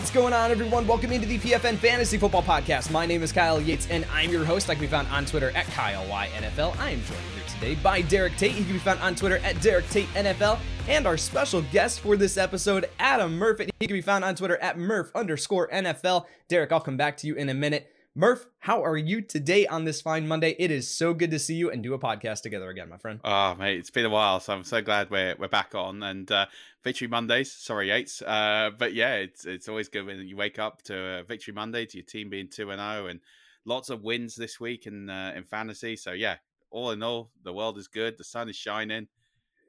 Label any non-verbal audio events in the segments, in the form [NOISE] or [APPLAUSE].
What's going on, everyone? Welcome into the PFN Fantasy Football Podcast. My name is Kyle Yates, and I'm your host. I can be found on Twitter at KyleYNFL. I am joined here today by Derek Tate. He can be found on Twitter at Derek Tate NFL. And our special guest for this episode, Adam Murfet. He can be found on Twitter at Murph underscore NFL. Derek, I'll come back to you in a minute. Murph, how are you today on this fine Monday? It is so good to see you and do a podcast together again, my friend. Oh, mate, it's been a while, so I'm so glad we're we're back on. And uh, Victory Mondays, sorry Yates, uh, but yeah, it's it's always good when you wake up to a Victory Monday, to your team being two and zero, and lots of wins this week in uh, in fantasy. So yeah, all in all, the world is good. The sun is shining.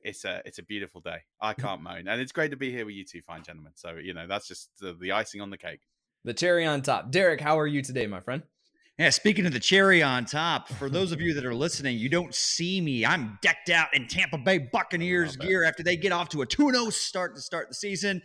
It's a it's a beautiful day. I can't moan, and it's great to be here with you two fine gentlemen. So you know that's just the, the icing on the cake the cherry on top. Derek, how are you today, my friend? Yeah, speaking of the cherry on top, for those of you that are listening, you don't see me. I'm decked out in Tampa Bay Buccaneers gear after they get off to a 2 0 start to start the season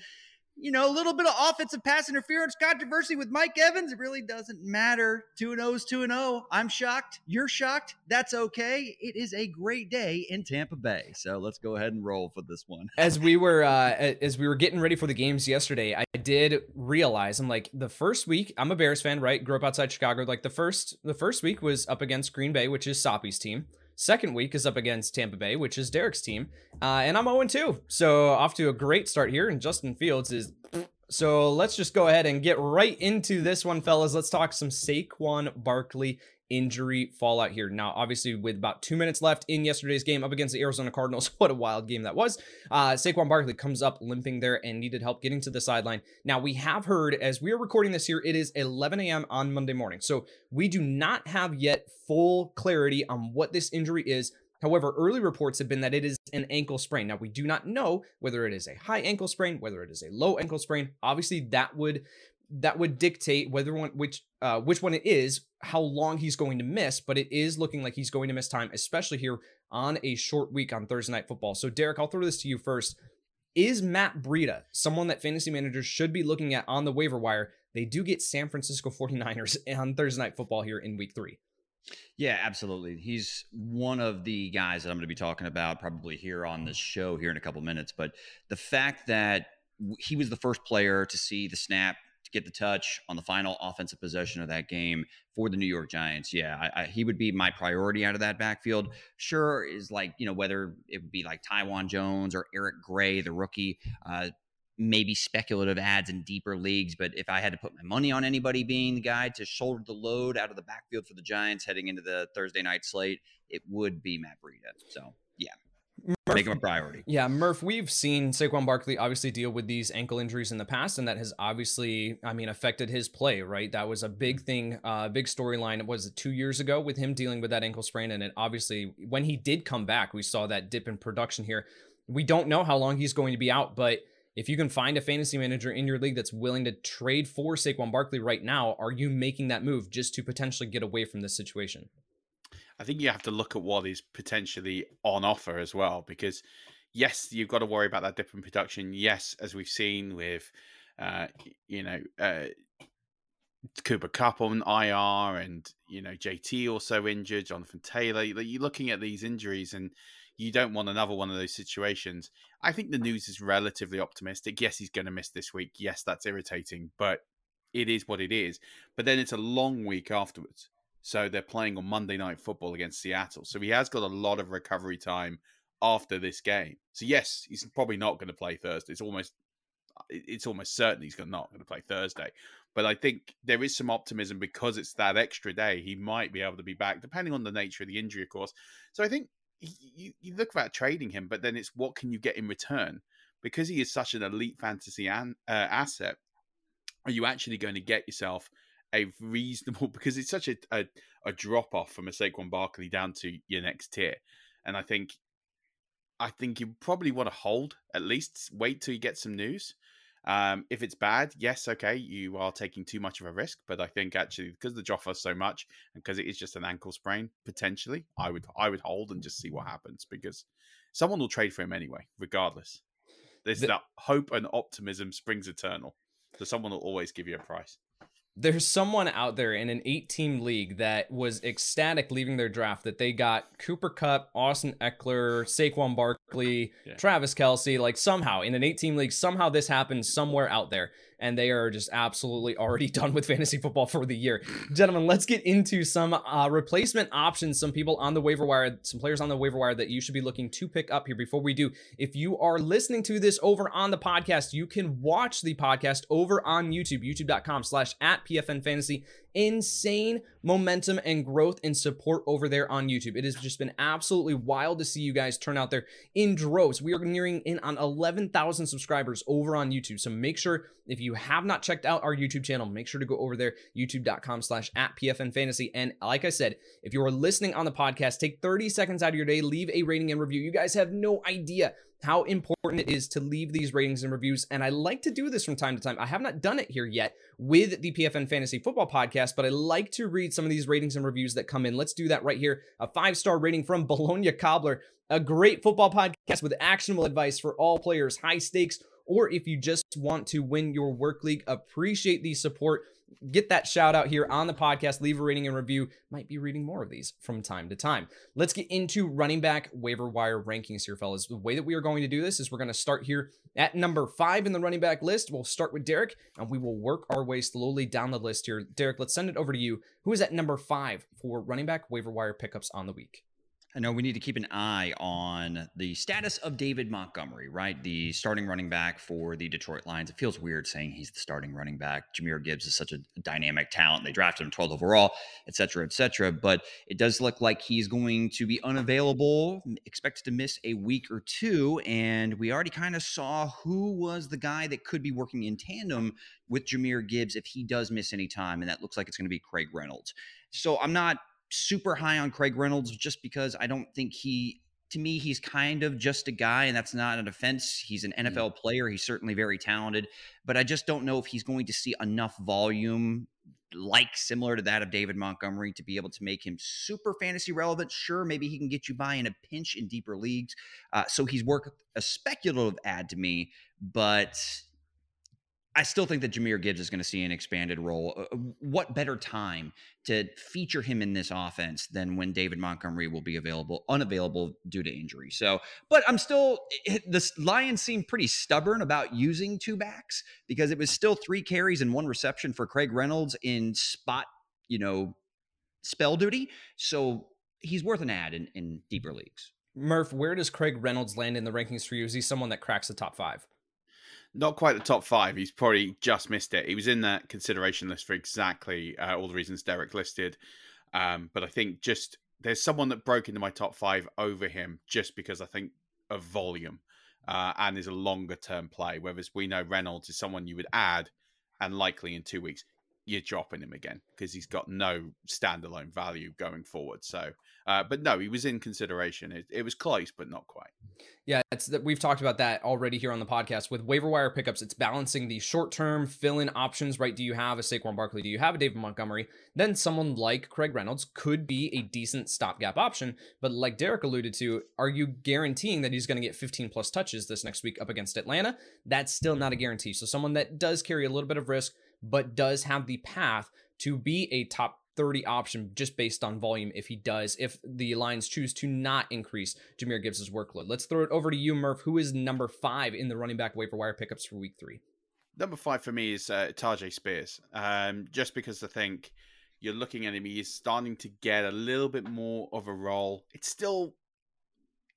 you know, a little bit of offensive pass interference controversy with Mike Evans. It really doesn't matter. 2 0 is 2 0. I'm shocked. You're shocked. That's okay. It is a great day in Tampa Bay. So let's go ahead and roll for this one. as we were uh as we were getting ready for the games yesterday, I did realize I'm like the first week, I'm a Bears fan, right? Grew up outside Chicago. Like the first the first week was up against Green Bay, which is Soppy's team. Second week is up against Tampa Bay, which is Derek's team. Uh, and I'm 0 2. So off to a great start here. And Justin Fields is. [SNIFFS] So let's just go ahead and get right into this one, fellas. Let's talk some Saquon Barkley injury fallout here. Now, obviously, with about two minutes left in yesterday's game up against the Arizona Cardinals, [LAUGHS] what a wild game that was. Uh, Saquon Barkley comes up limping there and needed help getting to the sideline. Now, we have heard as we are recording this here, it is 11 a.m. on Monday morning. So we do not have yet full clarity on what this injury is. However, early reports have been that it is an ankle sprain. Now, we do not know whether it is a high ankle sprain, whether it is a low ankle sprain. Obviously, that would that would dictate whether one which uh, which one it is, how long he's going to miss. But it is looking like he's going to miss time, especially here on a short week on Thursday night football. So, Derek, I'll throw this to you first. Is Matt Breida someone that fantasy managers should be looking at on the waiver wire? They do get San Francisco [LAUGHS] 49ers on Thursday night football here in week three. Yeah, absolutely. He's one of the guys that I'm going to be talking about probably here on this show here in a couple minutes. But the fact that he was the first player to see the snap to get the touch on the final offensive possession of that game for the New York Giants. Yeah, I, I, he would be my priority out of that backfield. Sure, is like you know whether it would be like Taiwan Jones or Eric Gray, the rookie. Uh, maybe speculative adds in deeper leagues, but if I had to put my money on anybody being the guy to shoulder the load out of the backfield for the Giants heading into the Thursday night slate, it would be Matt Breida. So yeah, Murph, make him a priority. Yeah, Murph, we've seen Saquon Barkley obviously deal with these ankle injuries in the past, and that has obviously, I mean, affected his play, right? That was a big thing, uh, big storyline. It was it two years ago with him dealing with that ankle sprain? And it obviously, when he did come back, we saw that dip in production here. We don't know how long he's going to be out, but if you can find a fantasy manager in your league that's willing to trade for Saquon Barkley right now, are you making that move just to potentially get away from this situation? I think you have to look at what is potentially on offer as well, because yes, you've got to worry about that dip in production. Yes, as we've seen with, uh, you know, uh, Cooper Kupp on IR and you know JT also injured, Jonathan Taylor. You're looking at these injuries and you don't want another one of those situations. I think the news is relatively optimistic. Yes, he's going to miss this week. Yes, that's irritating, but it is what it is. But then it's a long week afterwards. So they're playing on Monday Night Football against Seattle. So he has got a lot of recovery time after this game. So yes, he's probably not going to play Thursday. It's almost it's almost certain he's not going to play Thursday. But I think there is some optimism because it's that extra day. He might be able to be back, depending on the nature of the injury, of course. So I think you, you look about trading him, but then it's what can you get in return? Because he is such an elite fantasy an, uh, asset, are you actually going to get yourself – a reasonable [LAUGHS] because it's such a a, a drop off from a Saquon Barkley down to your next tier, and I think I think you probably want to hold at least wait till you get some news. Um, if it's bad, yes, okay, you are taking too much of a risk. But I think actually because the drop off so much and because it is just an ankle sprain, potentially, I would I would hold and just see what happens because someone will trade for him anyway, regardless. There's the- that hope and optimism springs eternal. So someone will always give you a price there's someone out there in an eight team league that was ecstatic leaving their draft that they got Cooper Kupp, Austin Ekeler, Saquon Barkley, yeah. Travis Kelce. Like somehow in an eight team league, somehow this happened somewhere out there. And they are just absolutely already [LAUGHS] done with fantasy football for the year. Gentlemen, let's get into some uh, replacement options. Some people on the waiver wire, some players on the waiver wire that you should be looking to pick up here. Before we do, if you are listening to this over on the podcast, you can watch the podcast over on YouTube, youtube.com slash at PFN Fantasy insane momentum and growth and support over there on YouTube. It has just been absolutely wild to see you guys turn out there in droves. We are nearing in on 11,000 subscribers over on YouTube. So make sure if you have not checked out our YouTube channel, make sure to go over there, youtube.com slash at PFN Fantasy. And like I said, if you are listening on the podcast, take 30 seconds out of your day, leave a rating and review. You guys have no idea how important it is to leave these ratings and reviews. And I like to do this from time to time. I have not done it here yet with the PFN Fantasy Football Podcast, but I like to read some of these ratings and reviews that come in. Let's do that right here. A five star rating from [LAUGHS] Bologna Cobbler, a great football podcast with actionable advice for all players, high stakes, or if you just want to win your work league. Appreciate the support get that shout out here on the podcast. Leave a rating and review. Might be reading more of these from time to time. Let's get into running back waiver wire rankings here, fellas. The way that we are going to do this is we're going to start here at number five in the running back list. We'll start with Derek and we will work our way slowly down the list here. Derek, let's send it over to you. Who is at number five for running back waiver wire pickups on the week? I know we need to keep an eye on the status of David Montgomery, right? The starting running back for the Detroit Lions. It feels weird saying he's the starting running back. Jahmyr Gibbs is such a dynamic talent. They drafted him 12th overall, et cetera, et cetera. But it does look like he's going to be unavailable, expected to miss a week or two. And we already kind of saw who was the guy that could be working in tandem with Jahmyr Gibbs if he does miss any time. And that looks like it's going to be Craig Reynolds. So I'm not super high on Craig Reynolds just because I don't think he to me he's kind of just a guy and that's not an offense he's an mm. NFL player. He's certainly very talented but I just don't know if he's going to see enough volume like similar to that of David Montgomery to be able to make him super fantasy relevant. Sure maybe he can get you by in a pinch in deeper leagues uh, so he's worth a speculative add to me but I still think that Jahmyr Gibbs is going to see an expanded role. Uh, uh, what better time to feature him in this offense than when David Montgomery will be available, unavailable due to injury? So, but I'm still, the Lions seem pretty stubborn about using two backs because it was still three carries and one reception for Craig Reynolds in spot, you know, spell duty. So he's worth an add in, in deeper leagues. Murph, where does Craig Reynolds land in the rankings for you? Is he someone that cracks the top five? Not quite the top five. He's probably just missed it. He was in that consideration list for exactly uh, all the reasons Derek listed. Um, but I think just there's someone that broke into my top five over him just because I think of volume uh, and is a longer term play. Whereas we know Reynolds is someone you would add and likely in two weeks you're dropping him again because he's got no standalone value going forward. So, uh, but no, he was in consideration. It, it was close, but not quite. Yeah, it's that we've talked about that already here on the podcast with waiver wire pickups. It's balancing the short term fill in options, right? Do you have a Saquon Barkley? Do you have a David Montgomery? Then someone like Craig Reynolds could be a decent stopgap option. But like Derek alluded to, are you guaranteeing that he's going to get 15 plus touches this next week up against Atlanta? That's still not a guarantee. So someone that does carry a little bit of risk but does have the path to be a top 30 option just based on volume if he does, if the Lions choose to not increase Jahmyr Gibbs' workload. Let's throw it over to you, Murph. Who is number five in the running back waiver wire pickups for week three? Number five for me is uh, Tyjae Spears. Um, just because I think you're looking at him, he's starting to get a little bit more of a role. It's still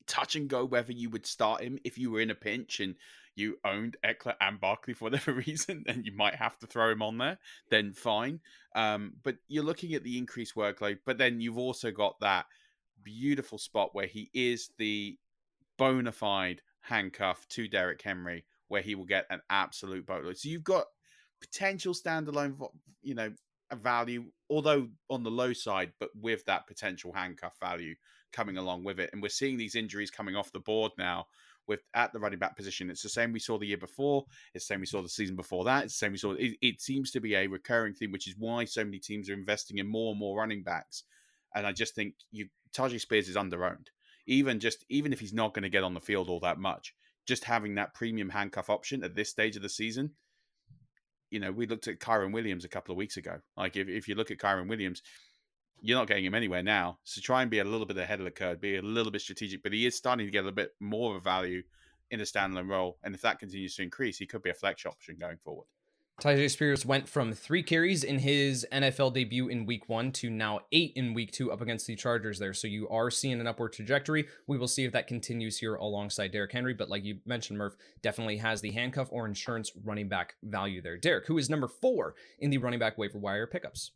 touch and go whether you would start him if you were in a pinch and you owned Ekeler and Barkley for [LAUGHS] whatever reason, then you might have to throw him on there, then fine. Um, but you're looking at the increased workload, but then you've also got that beautiful spot where he is the bona fide handcuff to Derrick Henry, where he will get an absolute boatload. So you've got potential standalone, you know, value, although on the low side, but with that potential handcuff value coming along with it. And we're seeing these injuries coming off the board now with at the running back position. It's the same we saw the year before. It's the same we saw the season before that. It's the same we saw. It, it seems to be a recurring theme, which is why so many teams are investing in more and more running backs. And I just think you Tyjae Spears is underowned. Even just even if he's not going to get on the field all that much, just having that premium handcuff option at this stage of the season. You know, we looked at Kyren Williams a couple of weeks ago. Like if, if you look at Kyren Williams, you're not getting him anywhere now. So try and be a little bit ahead of the curve, be a little bit strategic. But he is starting to get a bit more of a value in a standalone role. And if that continues to increase, he could be a flex option going forward. Tyjae Spears went from three carries in his NFL debut in week one to now eight in week two up against the Chargers there. So you are seeing an upward trajectory. We will see if that continues here alongside Derrick Henry. But like you mentioned, Murph definitely has the handcuff or insurance running back value there. Derek, who is number four in the running back waiver wire pickups.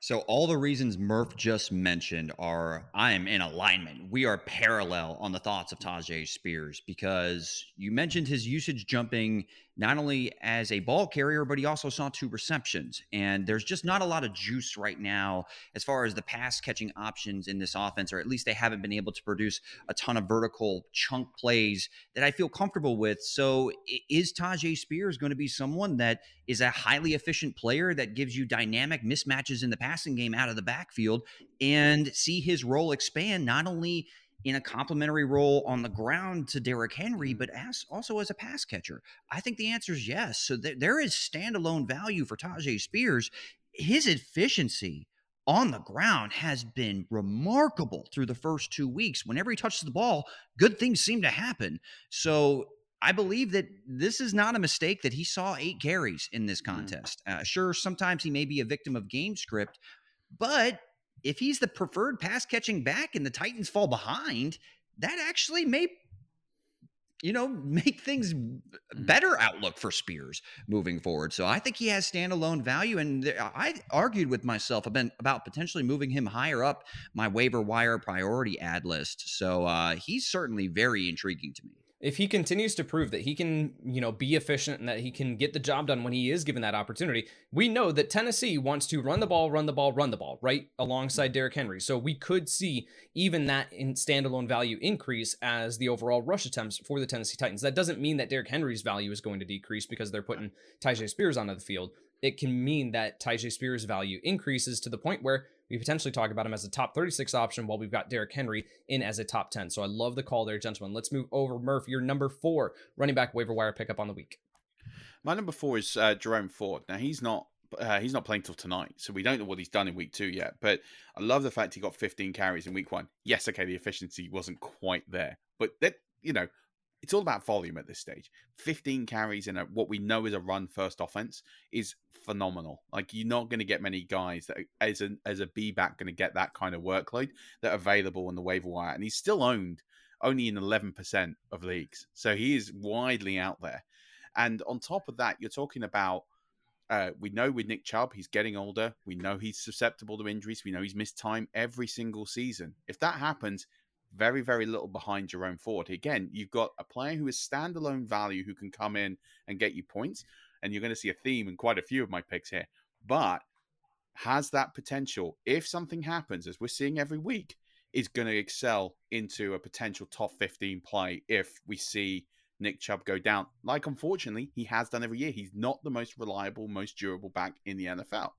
So all the reasons Murph just mentioned are I am in alignment. We are parallel on the thoughts of Tyjae Spears because you mentioned his usage jumping not only as a ball carrier, but he also saw two receptions. And there's just not a lot of juice right now as far as the pass catching options in this offense, or at least they haven't been able to produce a ton of vertical chunk plays that I feel comfortable with. So is Tyjae Spears going to be someone that is a highly efficient player that gives you dynamic mismatches in the passing game out of the backfield and see his role expand not only in a complementary role on the ground to Derrick Henry, but as also as a pass catcher? I think the answer is yes. So th- there is standalone value for Tyjae Spears. His efficiency on the ground has been remarkable through the first two weeks. Whenever he touches the ball, good things seem to happen. So I believe that this is not a mistake that he saw eight carries in this mm. contest. Uh, sure, sometimes he may be a victim of game script, but if he's the preferred pass catching back and the Titans fall behind, that actually may you know, make things mm. better outlook for Spears moving forward. So I think he has standalone value. And I argued with myself about potentially moving him higher up my waiver wire priority add list. So uh, he's certainly very intriguing to me if he continues to prove that he can, you know, be efficient and that he can get the job done when he is given that opportunity, we know that Tennessee wants to run the ball, run the ball, run the ball, right alongside Derrick Henry. So we could see even that in standalone value increase as the overall rush attempts for the Tennessee Titans. That doesn't mean that Derrick Henry's value is going to decrease because they're putting Tyjae Spears onto the field. It can mean that Tyjae Spears' value increases to the point where we potentially talk about him as a top 36 option while we've got Derrick Henry in as a top 10. So I love the call there, gentlemen. Let's move over. Murph, your number four running back waiver wire pickup on the week. My number four is uh, Jerome Ford. Now he's not uh, he's not playing till tonight, so we don't know what he's done in week two yet. But I love the fact he got 15 carries in week one. Yes, okay, the efficiency wasn't quite there, but that you know it's all about volume at this stage. 15 carries in a, what we know is a run first offense is phenomenal. Like you're not going to get many guys that as a as a B back going to get that kind of workload that available on the waiver wire, and he's still owned only in 11% of leagues, so he is widely out there. And on top of that, you're talking about. Uh, we know with Nick Chubb, he's getting older. We know he's susceptible to injuries. We know he's missed time every single season. If that happens, very, very little behind Jerome Ford. Again, you've got a player who is standalone value who can come in and get you points. And you're going to see a theme in quite a few of my picks here. But has that potential, if something happens, as we're seeing every week, is going to excel into a potential top 15 play if we see Nick Chubb go down. Like, unfortunately, he has done every year. He's not the most reliable, most durable back in the NFL.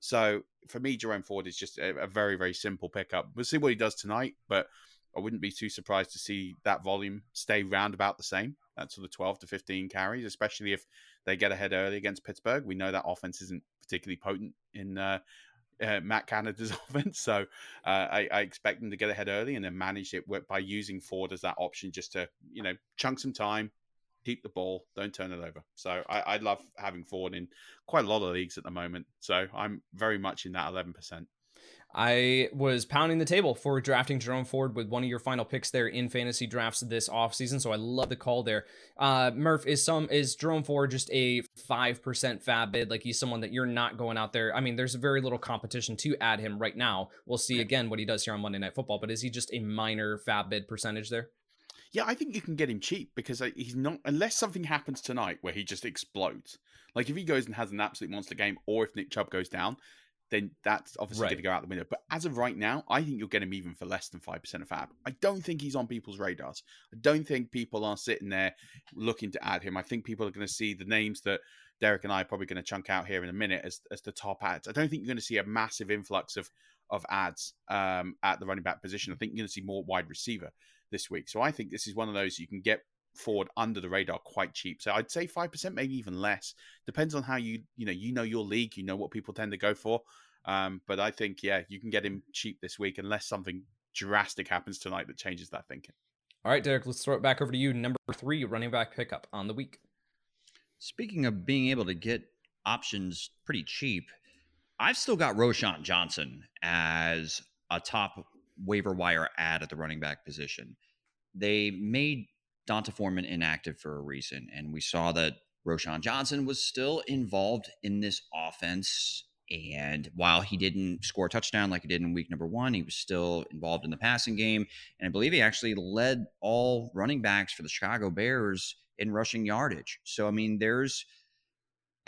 So for me, Jerome Ford is just a, a very, very simple pickup. We'll see what he does tonight, but I wouldn't be too surprised to see that volume stay round about the same. That's sort of 12 to 15 carries, especially if they get ahead early against Pittsburgh. We know that offense isn't particularly potent in uh, uh, Matt Canada's [LAUGHS] offense. So uh, I, I, expect them to get ahead early and then manage it by using Ford as that option just to, you know, chunk some time, keep the ball, don't turn it over. So I, I love having Ford in quite a lot of leagues at the moment. So I'm very much in that 11%. I was pounding the table for drafting Jerome Ford with one of your final picks there in fantasy drafts this offseason. So I love the call there. Uh, Murph, is some is Jerome Ford just a five percent FAAB bid? Like he's someone that you're not going out there. I mean, there's very little competition to add him right now. We'll see again what he does here on Monday Night Football, but is he just a minor FAAB bid percentage there? Yeah, I think you can get him cheap because he's not unless something happens tonight where he just explodes. Like if he goes and has an absolute monster game, or if Nick Chubb goes down, then that's obviously right. going to go out the window. But as of right now, I think you'll get him even for less than 5% of FAAB. I don't think he's on people's radars. I don't think people are sitting there looking to add him. I think people are going to see the names that Derek and I are probably going to chunk out here in a minute as, as the top ads. I don't think you're going to see a massive influx of, of ads um, at the running back position. I think you're going to see more wide receiver this week. So I think this is one of those you can get Ford under the radar quite cheap. So I'd say 5%, maybe even less. Depends on how you, you know, you know your league, you know what people tend to go for. Um, but I think, yeah, you can get him cheap this week unless something drastic happens tonight that changes that thinking. All right, Derek, let's throw it back over to you. Number three running back pickup on the week. Speaking of being able to get options pretty cheap. I've still got Roschon Johnson as a top waiver wire ad at the running back position. They made D'Onta Foreman inactive for a reason, and we saw that Roschon Johnson was still involved in this offense. And while he didn't score a touchdown like he did in week number one, he was still involved in the passing game. And I believe he actually led all running backs for the Chicago Bears in rushing yardage. So, I mean, there's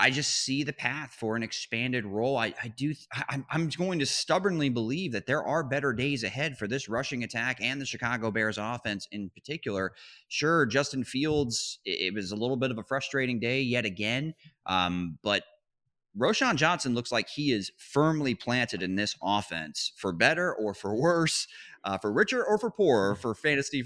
I just see the path for an expanded role. I, I do. I, I'm going to stubbornly believe that there are better days ahead for this rushing attack and the Chicago Bears offense in particular. Sure, Justin Fields. It, it was a little bit of a frustrating day yet again, um, but Roschon Johnson looks like he is firmly planted in this offense for better or for worse, uh, for richer or for poorer, for fantasy,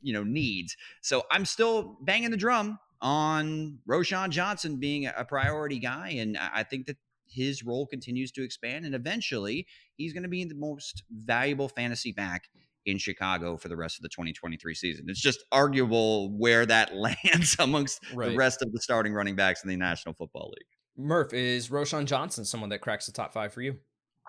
you know, needs. So I'm still banging the drum on Roschon Johnson being a priority guy. And I think that his role continues to expand. And eventually, he's going to be the most valuable fantasy back in Chicago for the rest of the 2023 season. It's just arguable where that [LAUGHS] lands amongst right. the rest of the starting running backs in the National Football League. Murph, is Roschon Johnson someone that cracks the top five for you?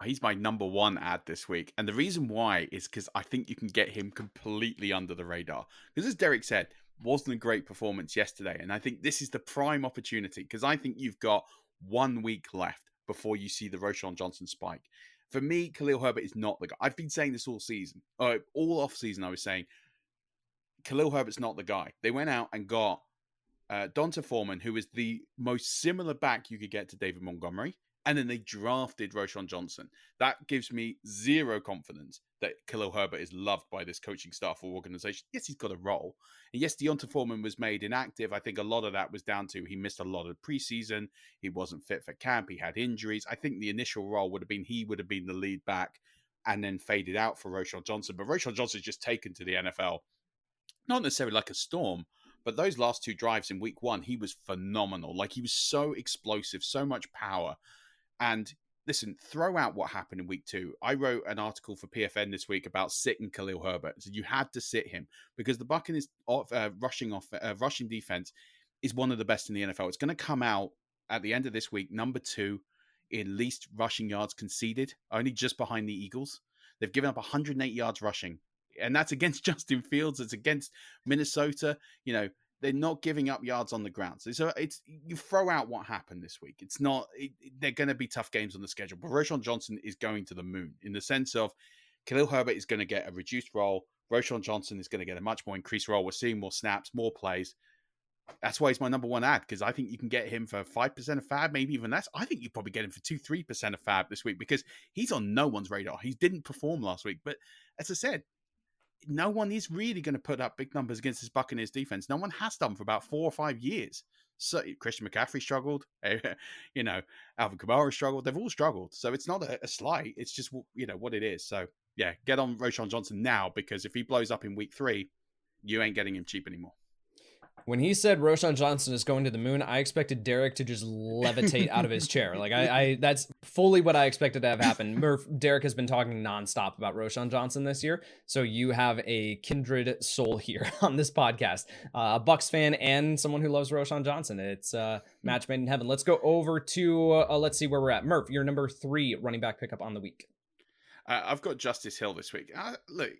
He's my number one add this week. And the reason why is because I think you can get him completely under the radar. Because as Derek said, wasn't a great performance yesterday. And I think this is the prime opportunity because I think you've got one week left before you see the Roschon Johnson spike. For me, Khalil Herbert is not the guy. I've been saying this all season, uh, all off season. I was saying Khalil Herbert's not the guy. They went out and got uh, D'Onta Foreman, who is the most similar back you could get to David Montgomery and then they drafted Roschon Johnson. That gives me zero confidence that Khalil Herbert is loved by this coaching staff or organization. Yes, he's got a role. And yes, D'Onta mm-hmm. Foreman was made inactive. I think a lot of that was down to he missed a lot of preseason. He wasn't fit for camp. He had injuries. I think the initial role would have been he would have been the lead back and then faded out for Roschon Johnson. But Roschon Johnson's just taken to the NFL, not necessarily like a storm, but those last two drives in week one, he was phenomenal. Like he was so explosive, so much power. And listen, throw out what happened in week two. I wrote an article for PFN this week about sitting Khalil Herbert. So you had to sit him because the Buccaneers uh, rushing off uh, rushing defense is one of the best in the NFL. It's going to come out at the end of this week, number two in least rushing yards conceded, only just behind the Eagles. They've given up 108 yards rushing, and that's against [LAUGHS] Justin Fields. It's against Minnesota. You know, they're not giving up yards on the ground. So, it's you throw out what happened this week. It's not it, they're going to be tough games on the schedule. But Roschon Johnson is going to the moon in the sense of Khalil Herbert is going to get a reduced role. Roschon Johnson is going to get a much more increased role. We're seeing more snaps, more plays. That's why he's my number one add because I think you can get him for five percent of FAAB, maybe even less. I think you probably get him for two, three percent of FAAB this week because he's on no one's radar. He didn't perform last week, but as I said, no one is really going to put up big numbers against this Buccaneers defense. No one has done for about four or five years. So Christian McCaffrey struggled, [LAUGHS] eh, you know, Alvin Kamara struggled. They've all struggled. So it's not a, a slight. It's just you know what it is. So yeah, get on Roschon Johnson now because if he blows up in week three, you ain't getting him cheap anymore. When he said Roschon Johnson is going to the moon, I expected Derek to just levitate out of his chair. Like I, I, that's fully what I expected to have happen. [LAUGHS] Murph, Derek has been talking nonstop about Roschon Johnson this year, so you have a kindred soul here [LAUGHS] on this podcast, uh, a Bucs fan and someone who loves Roschon Johnson. It's uh, match made in heaven. Let's go over to uh, let's see where we're at. Murph, your number three running back pickup on the week. Uh, I've got Justice Hill this week. Uh, look,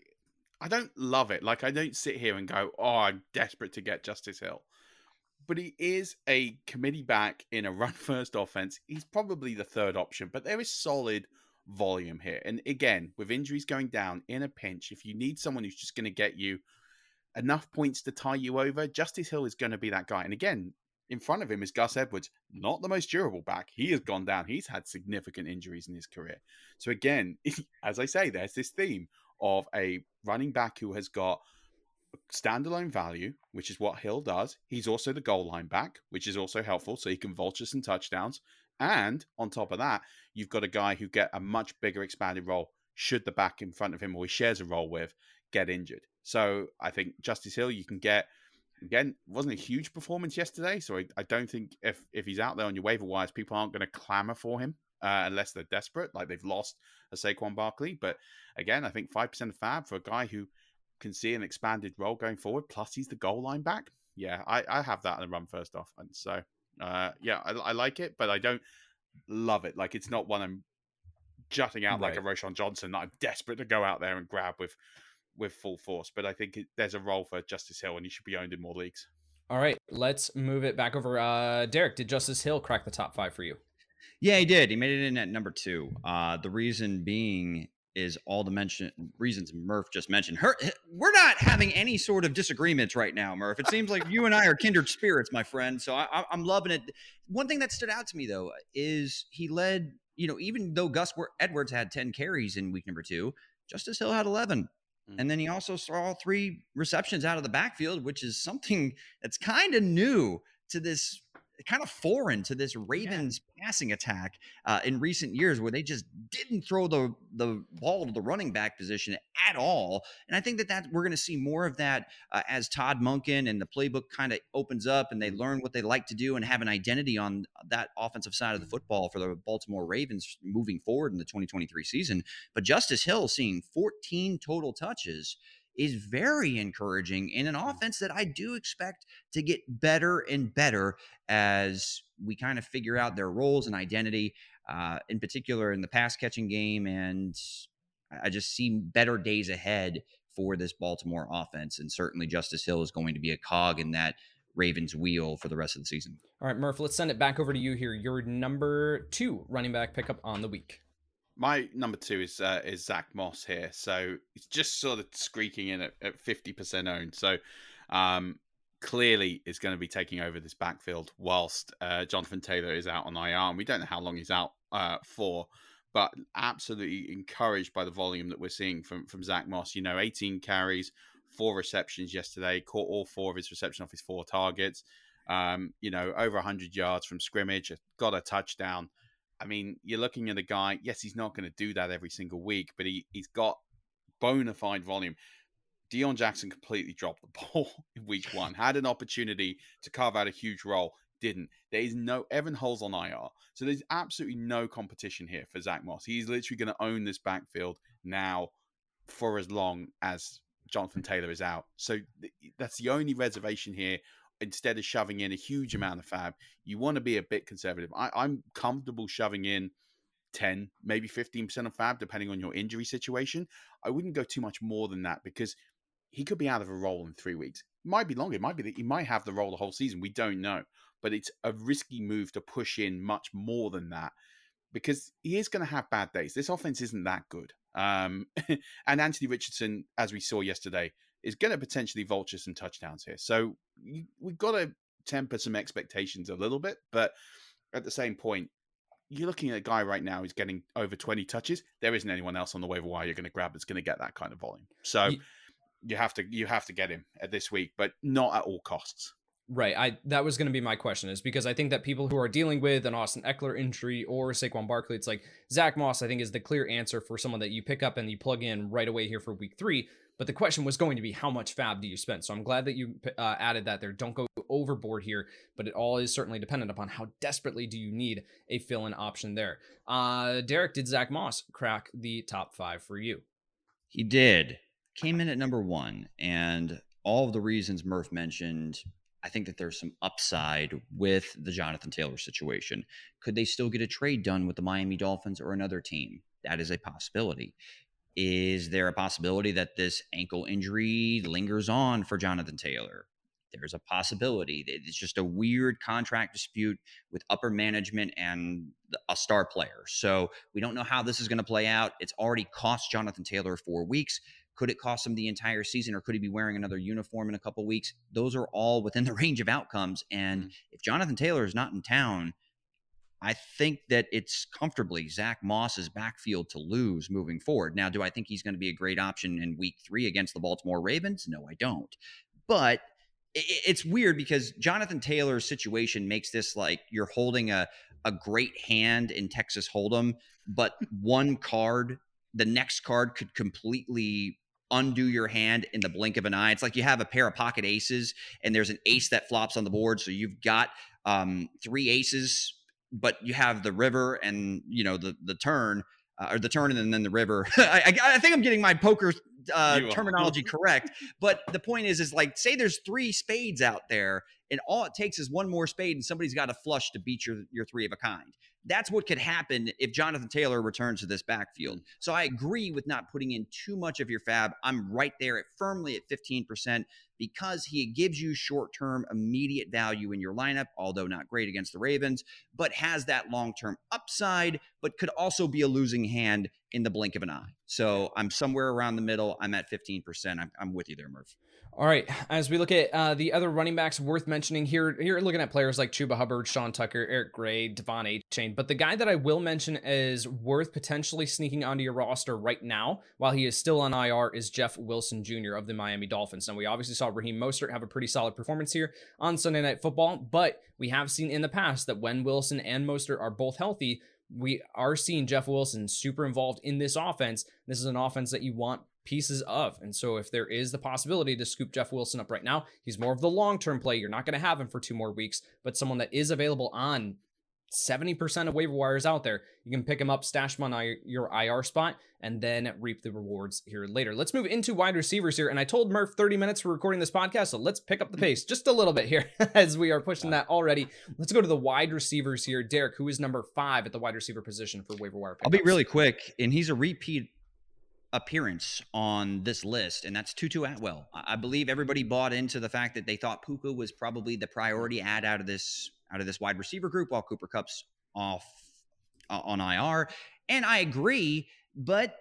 I don't love it. Like I don't sit here and go, "Oh, I'm desperate to get Justice Hill." But he is a committee back in a run [LAUGHS] first offense. He's probably the third option, but there is solid volume here. And again, with injuries going down in a pinch, if you need someone who's just going to get you enough points to tie you over, Justice Hill is going to be that guy. And again, in front of him is Gus Edwards, not the most durable back. He has gone down. He's had significant injuries in his career. So again, [LAUGHS] as I say, there's this theme of a running back who has got standalone value, which is what Hill does. He's also the goal line back, which is also helpful, so he can vulture some touchdowns. And on top of that, you've got a guy who get a much bigger expanded role should the back in front of him or he shares a role with get injured. So I think Justice Hill, you can get again, wasn't a huge performance yesterday. So I, I don't think if if he's out there on your waiver wires, people aren't going to clamor for him uh, unless they're desperate, like they've lost a Saquon Barkley. But again, I think 5% of FAAB for a guy who can see an expanded role going forward, plus he's the goal line back. Yeah, I, I have that in the run first off. And So Uh, yeah, I, I like it, but I don't love it. Like it's not one I'm jutting out like a Right. Roschon Johnson that I'm desperate to go out there and grab with with full force. But I think it, there's a role for Justice Hill, and he should be owned in more leagues. All right, let's move it back over. Uh, Derek, did Justice Hill crack the top five for you? Yeah, he did. He made it in at number two. Uh, the reason being is all the mention reasons Murph just mentioned. Her, we're not having any sort of disagreements right now, Murph. It seems like you and I are kindred spirits, my friend. So I, I- I'm loving it. One thing that stood out to me though is he led. You know, even though Gus Edwards had 10 carries in week number two, Justice Hill had 11. Mm. And then he also saw three receptions out of the backfield, which is something that's kind of new to this, kind of foreign to this Ravens passing attack uh, in recent years, where they just didn't throw the the ball to the running back position at all. And I think that that we're going to see more of that uh, as Todd Monken and the playbook kind of opens up and they learn what they like to do and have an identity on that offensive side of the football for the Baltimore Ravens moving forward in the 2023 season. But Justice Hill seeing 14 total touches is very encouraging in an offense that I do expect to get better and better as we kind of figure out their roles and identity, uh, in particular in the pass catching game. And I just see better days ahead for this Baltimore offense. And certainly Justice Hill is going to be a cog in that Ravens wheel for the rest of the season. All right, Murph, let's send it back over to you here. Your number two running back pickup on the week. My number two is uh, is Zach Moss here, so it's just sort of squeaking in at fifty percent owned. So um, clearly is going to be taking over this backfield whilst uh, Jonathan Taylor is out on IR. And we don't know how long he's out uh, for, but absolutely encouraged by the volume that we're seeing from from Zach Moss. You know, eighteen carries, four receptions yesterday, caught all four of his reception off his four targets. Um, you know, over 100 yards from scrimmage, got a touchdown. I mean, you're looking at a guy, yes, he's not going to do that every single week, but he, he's got bona fide volume. Deon Jackson completely dropped the [LAUGHS] ball in week [LAUGHS] one, had an opportunity to carve out a huge role, didn't. There is no Evan Hull on IR. So there's absolutely no competition here for Zach Moss. He's literally going to own this backfield now for as long as Jonathan Taylor is out. So th- that's the only reservation here. Instead of shoving in a huge amount of FAAB, you want to be a bit conservative. I, I'm comfortable shoving in 10, maybe 15% of FAAB, depending on your injury situation. I wouldn't go too much more than that because he could be out of a role in three weeks. Might be longer. It might be that he might have the role the whole season. We don't know. But it's a risky move to push in much more than that because he is going to have bad days. This offense isn't that good. Um, [LAUGHS] and Anthony Richardson, as we saw yesterday, is going to potentially vulture some touchdowns here. So we've got to temper some expectations a little bit. But at the same point, you're looking at a guy right now who's getting over 20 touches. There isn't anyone else on the waiver wire you're going to grab that's going to get that kind of volume. So Ye- you have to you have to get him at this week, but not at all costs. Right. I that was going to be my question is because I think that people who are dealing with an Austin Ekeler injury or Saquon Barkley, it's like Zach Moss. I think is the clear answer for someone that you pick up and you plug in right away here for week three. But the question was going to be how much FAAB do you spend? So I'm glad that you uh, added that there. Don't go overboard here, but it all is certainly dependent upon how desperately do you need a fill-in option there. Uh, Derek, did Zach Moss crack the top five for you? He did. Came in at number one. And all of the reasons Murph mentioned, I think that there's some upside with the Jonathan Taylor situation. Could they still get a trade done with the Miami Dolphins or another team? That is a possibility. Is there a possibility that this ankle injury lingers on for Jonathan Taylor? There's a possibility. It's just a weird contract dispute with upper management and a star player. So we don't know how this is going to play out. It's already cost Jonathan Taylor four weeks. Could it cost him the entire season, or could he be wearing another uniform in a couple weeks? Those are all within the [LAUGHS] range of outcomes. And Mm. if Jonathan Taylor is not in town, I think that it's comfortably Zach Moss's backfield to lose moving forward. Now, do I think he's going to be a great option in week three against the Baltimore Ravens? No, I don't. But it's weird because Jonathan Taylor's situation makes this like you're holding a, a great hand in Texas Hold'em, but one card, the next card could completely undo your hand in the blink of an eye. It's like you have a pair of pocket aces and there's an ace that flops on the board. So you've got um, three aces but you have the river and you know the the turn uh, or the turn and then the river. [LAUGHS] I, I, I think I'm getting my poker uh, [LAUGHS] terminology correct, but the point is, is like say there's three spades out there and all it takes is one more spade, and somebody's got a flush to beat your your three of a kind. That's what could happen if Jonathan Taylor returns to this backfield. So I agree with not putting in too much of your FAAB. I'm right there at firmly at 15% because he gives you short term immediate value in your lineup, although not great against the Ravens, but has that long term upside, but could also be a losing hand in the blink of an eye. So I'm somewhere around the middle. I'm at 15%. I'm, I'm with you there, Murph. All right. As we look at uh, the other running backs worth mentioning here, here looking at players like Chuba Hubbard, Sean Tucker, Eric Gray, De'Von Achane. But the guy that I will mention is worth potentially sneaking onto your roster right now while he is still on IR is Jeff Wilson Jr. of the Miami Dolphins. Now, we obviously saw Raheem Mostert have a pretty solid performance here on Sunday Night Football, but we have seen in the past that when Wilson and Mostert are both healthy, we are seeing Jeff Wilson super involved in this offense. This is an offense that you want pieces of. And so if there is the possibility to scoop Jeff Wilson up right now, he's more of the long-term play. You're not going to have him for two more weeks, but someone that is available on 70% of waiver wires out there. You can pick them up, stash them on your IR spot, and then reap the rewards here later. Let's move into wide receivers here. And I told Murph 30 minutes for recording this podcast, so let's pick up the pace just a little bit here [LAUGHS] as we are pushing that already. Let's go to the wide receivers here. Derek, who is number five at the wide receiver position for waiver wire pickups? I'll be really quick, and he's a repeat appearance on this list, and that's Tutu Atwell. I believe everybody bought into the fact that they thought Puka was probably the priority ad out of this out of this wide receiver group, while Cooper Kupp's off uh, on IR, and I agree. But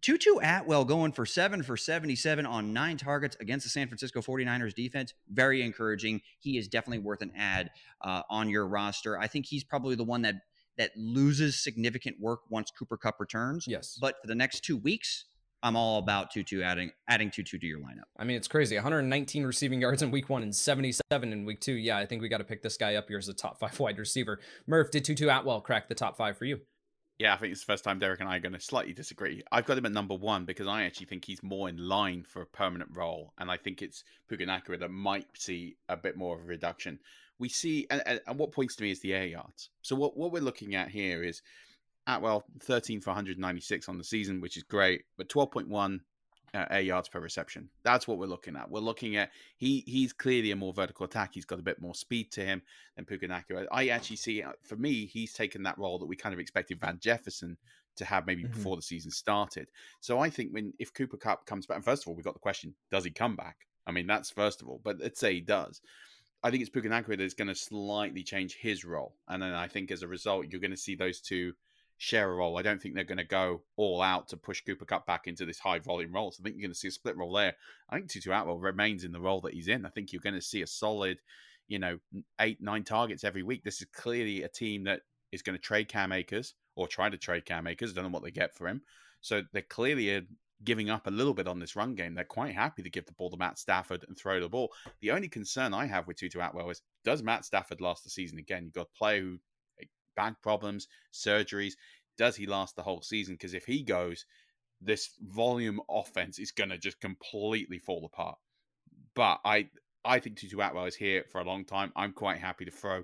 Tutu Atwell going for seven for 77 on nine targets against the San Francisco 49ers defense, very encouraging. He is definitely worth an add uh, on your roster. I think he's probably the one that that loses significant work once Cooper Kupp returns. Yes. But for the next two weeks, I'm all about Tutu adding adding Tutu to your lineup. I mean, it's crazy. 119 receiving yards in week one and 77 in week two. Yeah, I think we got to pick this guy up here as a top five [LAUGHS] wide receiver. Murph, did Tutu Atwell crack the top five for you? Yeah, I think it's the first time Derek and I are going to slightly disagree. I've got him at number one because I actually think he's more in line for a permanent role, and I think it's Puka Nacua that might see a bit more of a reduction we see, and, and, what points to me is the air yards. So what, what we're looking at here is Atwell 13 for 196 on the season, which is great, but 12.1 uh, air yards per reception. That's what we're looking at. We're looking at he he's clearly a more vertical attack. He's got a bit more speed to him than Puka Nacua. I actually see uh, for me, he's taken that role that we kind of expected Van Jefferson to have maybe mm-hmm. before the season started. So I think when if Cooper Kupp comes back, and first of all, we got the question: Does he come back? I mean, that's first of all, but let's say he does. I think it's Puka Nacua that's going to slightly change his role. And then I think as a result, you're going to see those two share a role. I don't think they're going to go all out to push Cooper Kupp back into this high volume role. So I think you're going to see a split role there. I think Tutu Atwell remains in the role that he's in. I think you're going to see a solid, you know, eight, nine targets every week. This is clearly a team that is going to trade Cam Akers or try to trade Cam Akers. Don't know what they get for him. So they're clearly a giving up a little bit on this run game. They're quite happy to give the ball to Matt Stafford and throw the ball. The only concern I have with Tutu Atwell is does Matt Stafford last the season again? You've got a player who back problems, surgeries. Does he last the whole season? Because if he goes, this volume offense is going to just completely fall apart. But I, I think Tutu Atwell is here for a long time. I'm quite happy to throw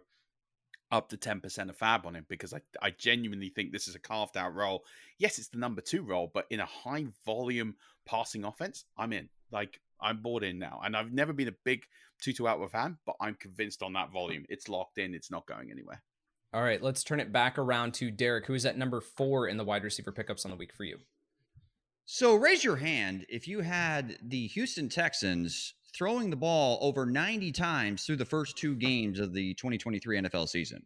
up to 10% of FAAB on him because I, I genuinely think this is a carved out role. Yes, it's the number two role, but in a high volume passing offense, I'm in. Like, I'm bought in now. And I've never been a big Tutu Atwell fan, but I'm convinced on that volume. It's locked in, it's not going anywhere. All right, let's turn it back around to Derek, who is at number four in the wide receiver pickups on the week for you. So raise your hand if you had the Houston Texans throwing the ball over 90 times through the first two games of the 2023 NFL season.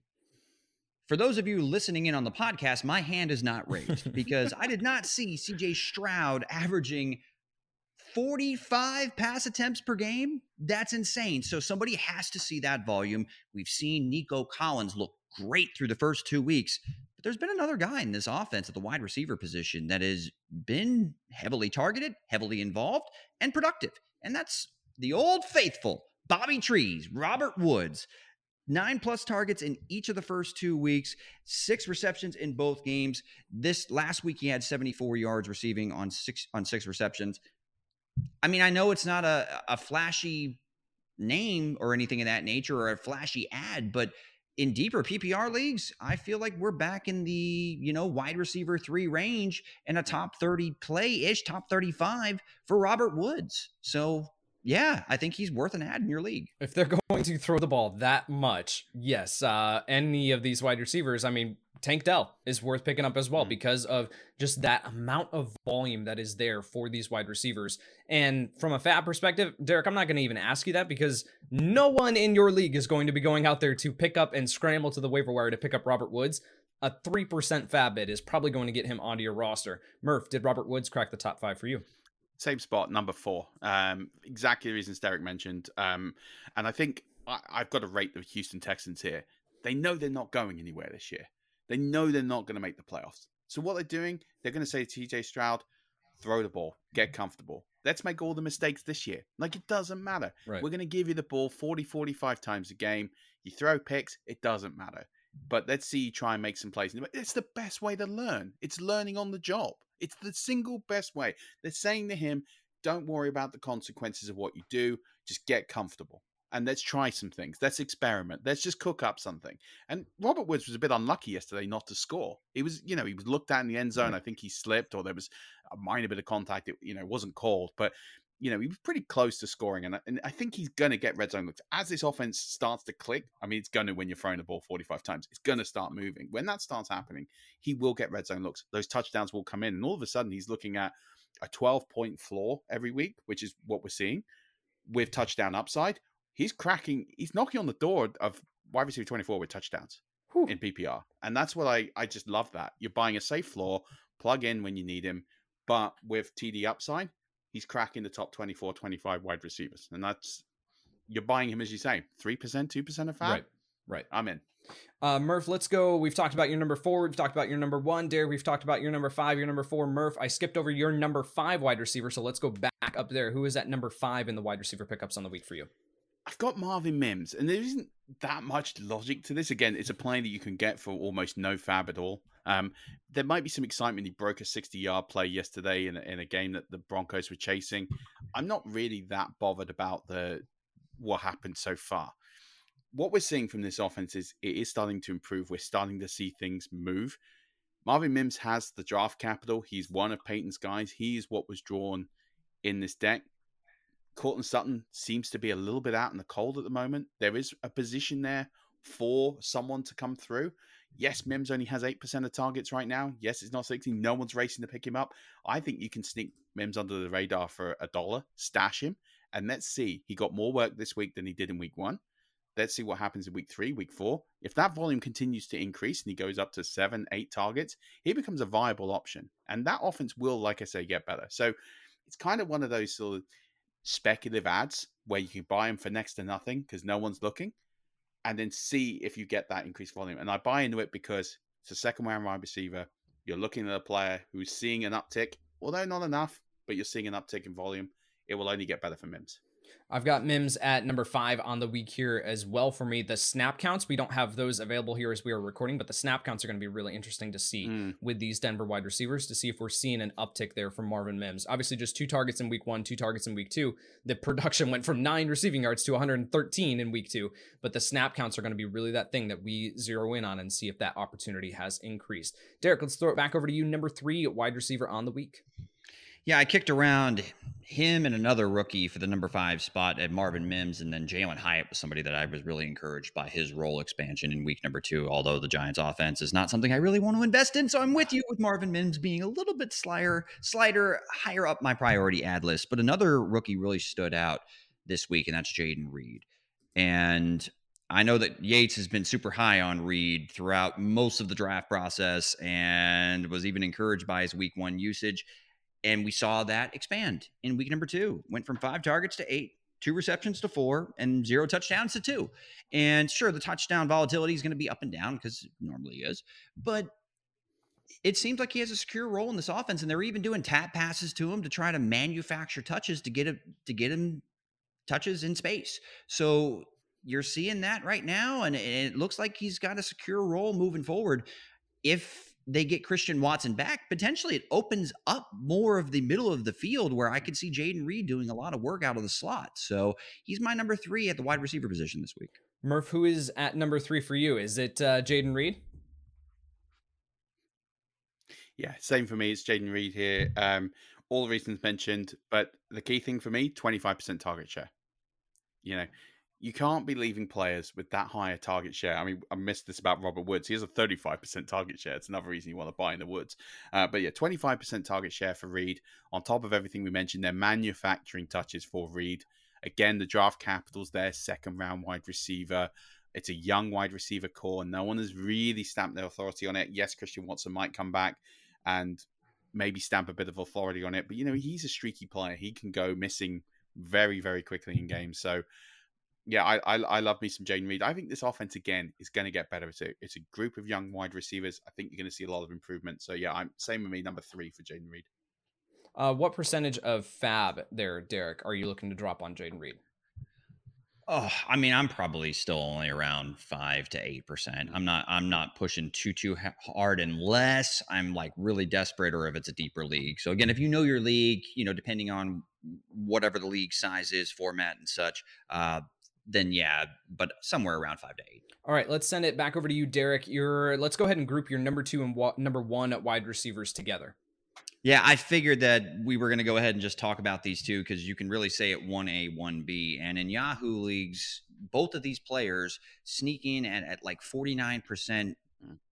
For those of you listening in on the podcast, my hand is not raised [LAUGHS] because I did not see CJ Stroud averaging 45 pass attempts per game. That's insane. So somebody has to see that volume. We've seen Nico Collins look great through the first two weeks. But there's been another guy in this offense at the wide receiver position that has been heavily targeted, heavily involved, and productive. And that's the old faithful Bobby Trees, Robert Woods. Nine plus targets in each of the first two weeks, six receptions in both games. This last week he had 74 yards receiving on six on six receptions. I mean, I know it's not a, a flashy name or anything of that nature or a flashy ad, but in deeper PPR leagues, I feel like we're back in the, you know, wide receiver three range and a top 30 play ish, top 35 for Robert Woods. So yeah, I think he's worth an add in your league. If they're [LAUGHS] going to throw the ball that much, yes, uh, any of these wide receivers, I mean, Tank Dell is worth picking up as well mm because of just that amount of volume that is there for these wide receivers. And from a FAAB perspective, Derek, I'm not going to even ask you that because no one in your league is going to be going out there to pick up and scramble to the waiver wire to pick up Robert Woods. A 3% FAAB bid is probably going to get him onto your roster. Murph, did Robert Woods crack the top five for you? Same spot, number four. Um, exactly the reasons Derek mentioned. Um, and I think I, I've got to rate the Houston Texans here. They know they're not going anywhere this year. They know they're not going to make the playoffs. So what they're doing, they're going to say to CJ Stroud, throw the ball, get comfortable. Let's make all the mistakes this year. Like it doesn't matter. Right. We're going to give you the ball 40, 45 times a game. You throw picks, it doesn't matter. But let's see you try and make some plays. It's the best way to learn. It's learning on the job. It's the single best way. They're saying to him, don't worry about the consequences of what you do. Just get comfortable and let's try some things. Let's experiment. Let's just cook up something. And Robert Woods was a bit unlucky yesterday not to score. He was, you know, he was looked at in the end zone. I think he slipped or there was a minor bit of contact. It, you know, wasn't called, but you know, he was pretty close to scoring. And, and I think he's going to get red zone looks. As this offense starts to click, I mean, it's going to when you're throwing the ball 45 times, it's going to start moving. When that starts happening, he will get red zone looks. Those touchdowns will come in. And all of a sudden, he's looking at a 12 point floor every week, which is what we're seeing with touchdown upside he's cracking, he's knocking on the door of wide receiver 24 with touchdowns Whew. in PPR. And that's what I, I just love that. You're buying a safe floor, plug in when you need him, but with TD upside, he's cracking the top 24, 25 wide receivers. And that's, you're buying him, as you say, 3%, 2% of FAAB. Right. Right. I'm in. Uh, Murph, let's go. We've talked about your number four. We've talked about your number one. Derek, we've talked about your number five, your number four. Murph, I skipped over your number five wide receiver. So let's go back up there. Who is at number five in the wide receiver pickups on the week for you? I've got Marvin Mims, and there isn't that much logic to this. Again, it's a play that you can get for almost no FAAB at all. Um, there might be some excitement. He broke a 60 yard play yesterday in a, in a game that the Broncos were chasing. I'm not really that bothered about the what happened so far. What we're seeing from this offense is it is starting to improve. We're starting to see things move. Marvin Mims has the draft capital. He's one of Payton's guys. He is what was drawn in this deck. Courtland Sutton seems to be a little bit out in the cold at the moment. There is a position there for someone to come through. Yes, Mims only has 8% of targets right now. Yes, it's not 60. No one's racing to pick him up. I think you can sneak Mims under the radar for a dollar, stash him, and let's see. He got more work this week than he did in week one. Let's see what happens in week three, week four. If that volume continues to increase and he goes up to seven, eight targets, he becomes a viable option. And that offense will, like I say, get better. So it's kind of one of those sort of speculative adds where you can buy them for next to nothing because no one's looking, and then see if you get that increased volume. And I buy into it because it's a second round wide receiver. You're looking at a player who's seeing an uptick, although not enough, but you're seeing an uptick in volume. It will only get better for Mims. I've got Mims at number five on the week here as well for me. The snap counts, we don't have those available here as we are recording, but the snap counts are going to be really interesting to see mm. with these Denver wide receivers to see if we're seeing an uptick there from Marvin Mims. Obviously, just two targets in week one, two targets in week two. The production [LAUGHS] went from nine receiving yards to 113 in week two, but the snap counts are going to be really that thing that we zero in on and see if that opportunity has increased. Derek, let's throw it back over to you. Number three wide receiver on the week. Yeah, I kicked around him and another rookie for the number five spot at Marvin Mims, and then Jalin Hyatt was somebody that I was really encouraged by his role expansion in week number two. Although the Giants' offense is not something I really want to invest in, so I'm with you with Marvin Mims being a little bit slider, slider higher up my priority add list. But another rookie really stood out this week, and that's Jayden Reed. And I know that Yates has been super high on Reed throughout most of the draft process and was even encouraged by his week one usage. And we saw that expand in week number two, went from five targets to eight, two receptions to four, and zero touchdowns to two. And sure, the touchdown volatility is going to be up and down because it normally is, but it seems like he has a secure role in this offense, and they're even doing tap passes to him to try to manufacture touches to get him to get him touches in space. So you're seeing that right now, and it looks like he's got a secure role moving forward. If they get Christian Watson back, potentially it opens up more of the middle of the field where I could see Jayden Reed doing a lot of work out of the slot. So he's my number three at the wide receiver position this week. Murph, who is at number three for you? Is it uh, Jayden Reed? Yeah, same for me. It's Jayden Reed here. Um, all the reasons mentioned, but the key thing for me, 25% target share. You know, you can't be leaving players with that high a target share. I mean, I missed this about Robert Woods. He has a 35% target share. It's another reason you want to buy in the Woods. Uh, but yeah, 25% target share for Reed. On top of everything we mentioned, they're manufacturing touches for Reed. Again, the draft capital's there, second round wide receiver. It's a young wide receiver corps. No one has really stamped their authority on it. Yes, Christian Watson might come back and maybe stamp a bit of authority on it, but you know, he's a streaky player. He can go missing very, very quickly in games. So yeah, I, I, I love me some Jayden Reed. I think this offense again is going to get better. It's a, it's a group of young wide receivers. I think you're going to see a lot of improvement. So yeah, I'm same with me. Number three for Jayden Reed. Uh, what percentage of FAAB there, Derek, are you looking to drop on Jayden Reed? Oh, I mean, I'm probably still only around five to eight percent. I'm not. I'm not pushing too too hard unless I'm like really desperate or if it's a deeper league. So again, if you know your league, you know, depending on whatever the league size is, format and such, uh, then yeah, but somewhere around five to eight. All right, let's send it back over to you, Derek. Your let's go ahead and group your number two and wa- number one at wide receivers together. Yeah, I figured that we were going to go ahead and just talk about these two because you can really say it 1A, 1B. And in Yahoo leagues, both of these players sneak in at, at like 49%,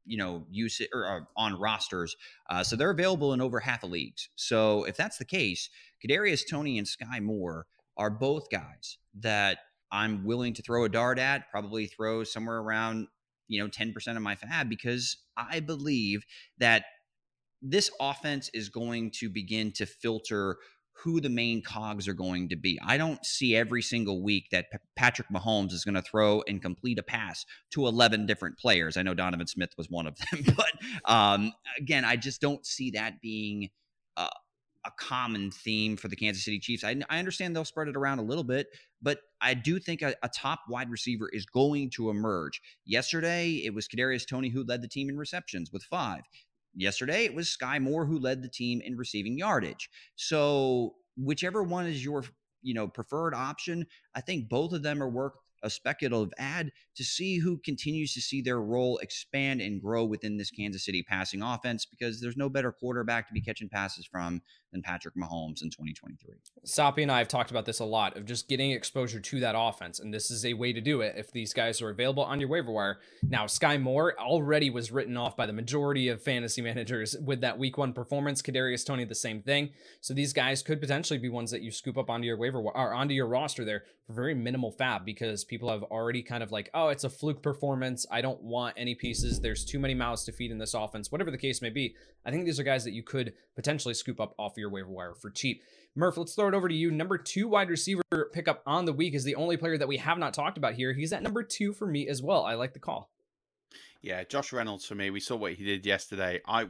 you know, use it or, or uh, on rosters. Uh, so they're available in over half of leagues. So if that's the case, Kadarius Toney and Sky Moore are both guys that I'm willing to throw a dart at, probably throw somewhere around, you know, 10% of my FAAB because I believe that this offense is going to begin to filter who the main cogs are going to be. I don't see every single week that P- Patrick Mahomes is going to throw and complete a pass to 11 different players. I know Donovan Smith was one of them, [LAUGHS] but um, again, I just don't see that being uh, a common theme for the Kansas City Chiefs. I, I, understand they'll spread it around a little bit, but I do think a, a, top wide receiver is going to emerge. Yesterday, it was Kadarius Toney who led the team in receptions with five. Yesterday, it was Sky Moore who led the team in receiving yardage. So, whichever one is your you know preferred option, I think both of them are worth a speculative add to see who continues to see their role expand and grow within this Kansas City passing offense because there's no better quarterback to be catching passes from than Patrick Mahomes in 2023. Soppe and I have talked about this a lot of just getting exposure to that offense, and this is a way to do it if these guys are available on your waiver wire. Now, Sky Moore already was written off by the majority of fantasy [LAUGHS] managers with that week one performance. Kadarius Toney, the same thing. So these guys could potentially be ones that you scoop up onto your waiver or onto your roster there for very minimal FAAB because people have already kind of like, oh, it's a fluke performance. I don't want any pieces. There's too many mouths to feed in this offense, whatever the case may be. I think these are guys that you could potentially scoop up off your waiver wire for cheap. Murph, let's throw it over to you. Number two wide receiver pickup on the week is the only player that we have not talked about here. He's at number two for me as well. I like the call. Yeah, Josh Reynolds for me. We saw what he did yesterday. I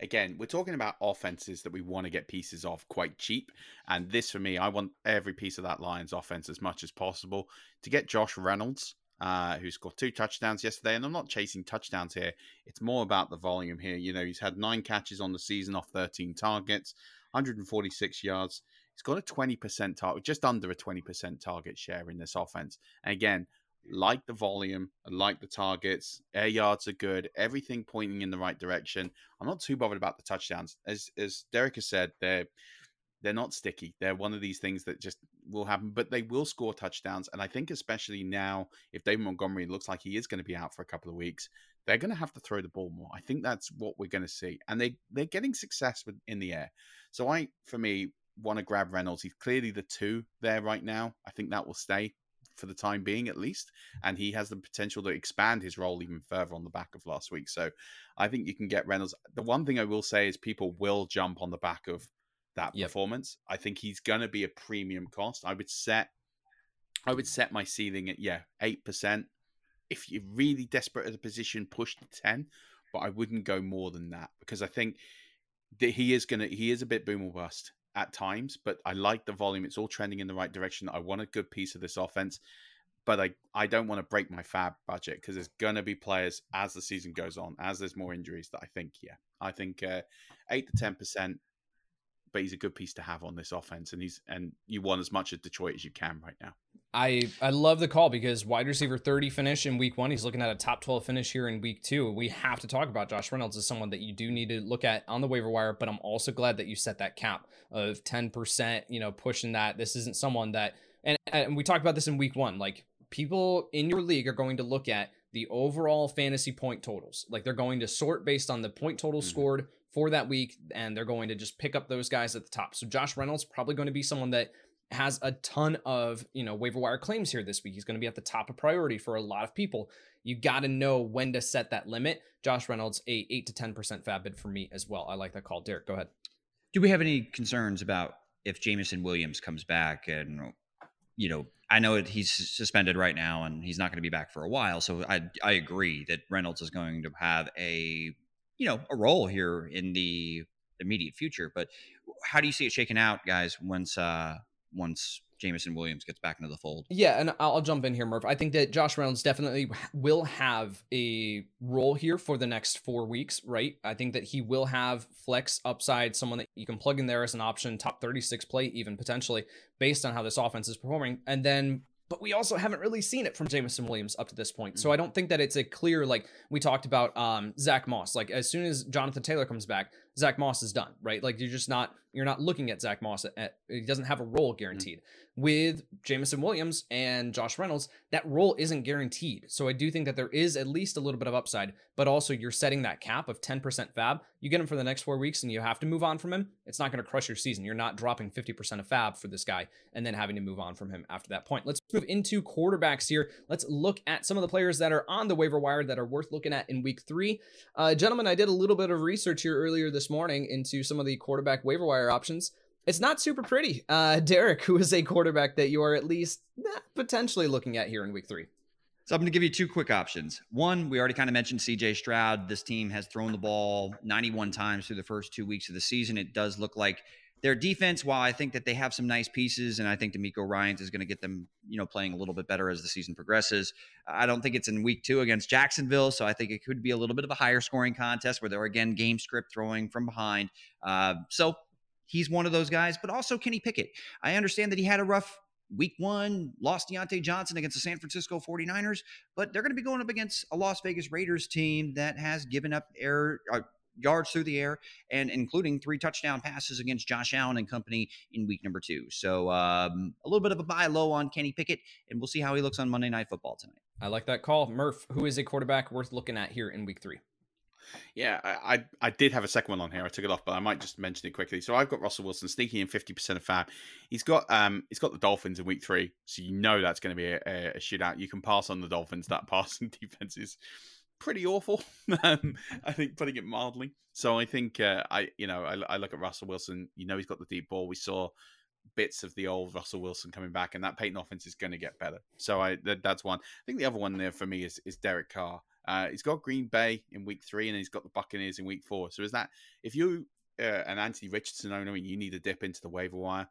again, we're talking about offenses that we want to get pieces of quite cheap. And this for me, I want every piece of that Lions offense as much as possible. To get Josh Reynolds, uh, who scored two touchdowns yesterday. And I'm not chasing touchdowns here. It's more about the volume here. You know, he's had nine catches on the season off 13 targets, 146 yards. He's got a 20% target, just under a 20% target share in this offense. And again, like the volume, like the targets, air yards are good, everything pointing in the right direction. I'm not too bothered about the touchdowns. As as Derek has said, they're they're not sticky. They're one of these things that just will happen, but they will score touchdowns. And I think, especially now, if David Montgomery looks like he is going to be out for a couple of weeks, they're going to have to throw the ball more. I think that's what we're going to see. And they, they're getting success with, in the air. So I, for me, want to grab Reynolds. He's clearly the two there right now. I think that will stay for the time being, at least. And he has the potential to expand his role even further on the back of last week. So I think you can get Reynolds. The one thing I will say is people will jump on the back of that yep. performance. I think he's going to be a premium cost. I would set I would set my ceiling at yeah, 8%. If you're really desperate at a position, push to 10, but I wouldn't go more than that because I think that he is going to he is a bit boom or bust at times, but I like the volume. It's all trending in the right direction. I want a good piece of this offense, but I, I don't want to break my FAAB budget because there's going to be players as the season goes on, as there's more injuries that I think, yeah, I think uh, 8 to 10% but he's a good piece to have on this offense, and he's and you want as much of Detroit as you can right now. I I love the call because wide receiver 30 finish in week one. He's looking at a top 12 finish here in week two. We have to talk about Josh Reynolds as someone that you do need to look at on the waiver wire, but I'm also glad that you set that cap of 10%, you know, pushing that. This isn't someone that and, and we talked about this in week one. Like people in your league are going to look at the overall fantasy point totals. Like they're going to sort based on the point total mm-hmm. scored for that week, and they're going to just pick up those guys at the top. So Josh Reynolds probably going to be someone that has a ton of you know waiver wire claims here this week. He's going to be at the top of priority for a lot of people. You got to know when to set that limit. Josh Reynolds, a eight to ten percent FAAB bid for me as well. I like that call. Derek, go ahead. Do we have any concerns about if Jameson Williams comes back and you know I know he's suspended right now and he's not going to be back for a while. So I I agree that Reynolds is going to have a you know a role here in the immediate future. But how do you see it shaking out, guys? Once uh once Jameson Williams gets back into the fold. Yeah, and I'll jump in here, Murph. I think that Josh Reynolds definitely will have a role here for the next four weeks, right? I think that he will have flex upside, someone that you can plug in there as an option, top 36 play, even potentially, based on how this offense is performing. And then but we also haven't really seen it from Jameson Williams up to this point. So mm. I don't think that it's a clear like we talked about um Zack Moss. Like as soon as Jonathan Taylor comes back, Zack Moss is done, right? Like you're just not you're not looking at Zack Moss at, at he doesn't have a role mm. guaranteed. Mm-hmm with Jameson Williams and Josh Reynolds, that role isn't guaranteed. So I do think that there is at least a little bit of upside, but also you're setting that cap of 10% FAAB. You get him for the next four weeks and you have to move on from him. It's not going to crush your season. You're not dropping 50% of FAAB for this guy and then having to move on from him after that point. Let's move into quarterbacks here. Let's look at some of the players that are on the waiver wire that are worth looking at in week three. Uh, gentlemen, I did a little bit of research here earlier this morning into some of the quarterback waiver wire options it's not super pretty. Uh, [LAUGHS] Derek, who is a quarterback that you are at least eh, potentially looking at here in week three. So I'm going to give you two quick options. One, we already kind of mentioned CJ Stroud. This team has thrown the ball 91 times through the first two weeks of the season. It does look like their defense, while I think that they have some nice pieces, and I think DeMeco Ryans is going to get them, you know, playing a little bit better as the season progresses. I don't think it's in week two against Jacksonville, so I think it could be a little bit of a higher scoring contest where they're again game script throwing from behind. Uh, so he's one of those guys, but also Kenny Pickett. I understand that he had a rough week one, lost Diontae Johnson against the San Francisco 49ers, but they're going to be going up against a Las Vegas Raiders team that has given up air. Yards through the air, and including three touchdown passes against Josh Allen and company in week number two. So um, a little bit of a buy low on Kenny Pickett, and we'll see how he looks on Monday Night Football tonight. I like that call, Murph. Who is a quarterback worth looking at here in week three? Yeah, I, I, I did have a second one on here. I took it off, but I might just mention it quickly. So I've got Russell Wilson sneaking in fifty percent of FAAB. He's got um he's got the Dolphins in week three, so you know that's going to be a, a, shootout. You can pass on the Dolphins. That [LAUGHS] passing defense is pretty awful. [LAUGHS] um, I think putting it mildly. So I think uh, I you know I, I look at Russell Wilson. You know he's got the deep ball. We saw bits of the old Russell Wilson coming back, and that Payton offense is going to get better. So I that, that's one. I think the other one there for me is is Derek Carr. Uh, he's got Green Bay in week three, and he's got the Buccaneers in week four. So is that if you uh, an Anthony Richardson owner and you need a dip into the waiver wire,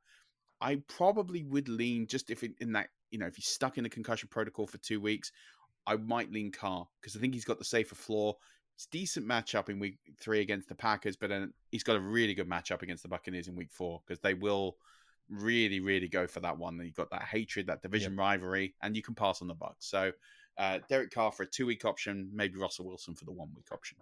I probably would lean just if in, in that you know if he's stuck in the concussion protocol for two weeks, I might lean Carr because I think he's got the safer floor. It's decent matchup in week three against the Packers, but then he's got a really good matchup against the Buccaneers in week four because they will really, really go for that one. You've got that hatred, that division yep. rivalry, and you can pass on the Bucs. So uh, Derek Carr for a two week option, maybe Russell Wilson for the one week option.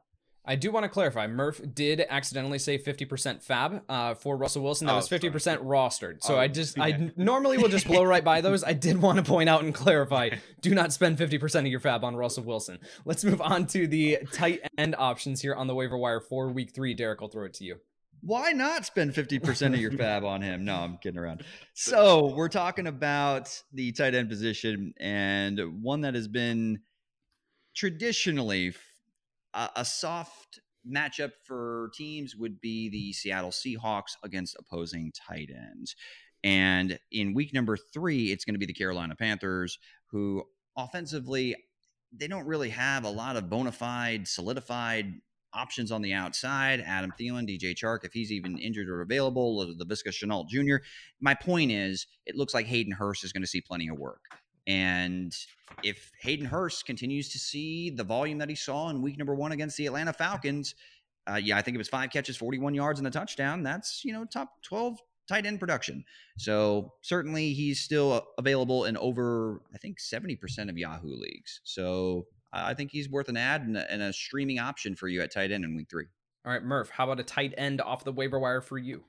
I do want to clarify. Murph did accidentally say 50% FAAB uh, for Russell Wilson. That oh, was 50% sorry. rostered. So oh, I just, yeah. I normally will just blow right by those. I did want to point out and clarify do not spend 50% of your FAAB on Russell Wilson. Let's move on to the tight end options here on the waiver wire for week three. Derek, I'll throw it to you why not spend 50% of your FAAB on him? No, I'm kidding around. So, we're talking about the tight end position and one that has been traditionally a, a soft matchup for teams would be the Seattle Seahawks against opposing tight ends. And in week number three, it's going to be the Carolina Panthers, who offensively, they don't really have a lot of bona fide, solidified options on the outside, Adam Thielen, DJ Chark, if he's even injured or available, Laviska Shenault Jr. My point is, it looks like Hayden Hurst is going to see plenty of work. And if Hayden Hurst continues to see the volume that he saw in week number one against the Atlanta Falcons, uh, yeah, I think it was five catches, 41 yards, and a touchdown. That's, you know, top 12 tight end production. So certainly he's still available in over, I think, 70% of Yahoo leagues. So I think he's worth an add and a, and a streaming option for you at tight end in week three. All right, Murph, how about a tight end off the waiver wire for you?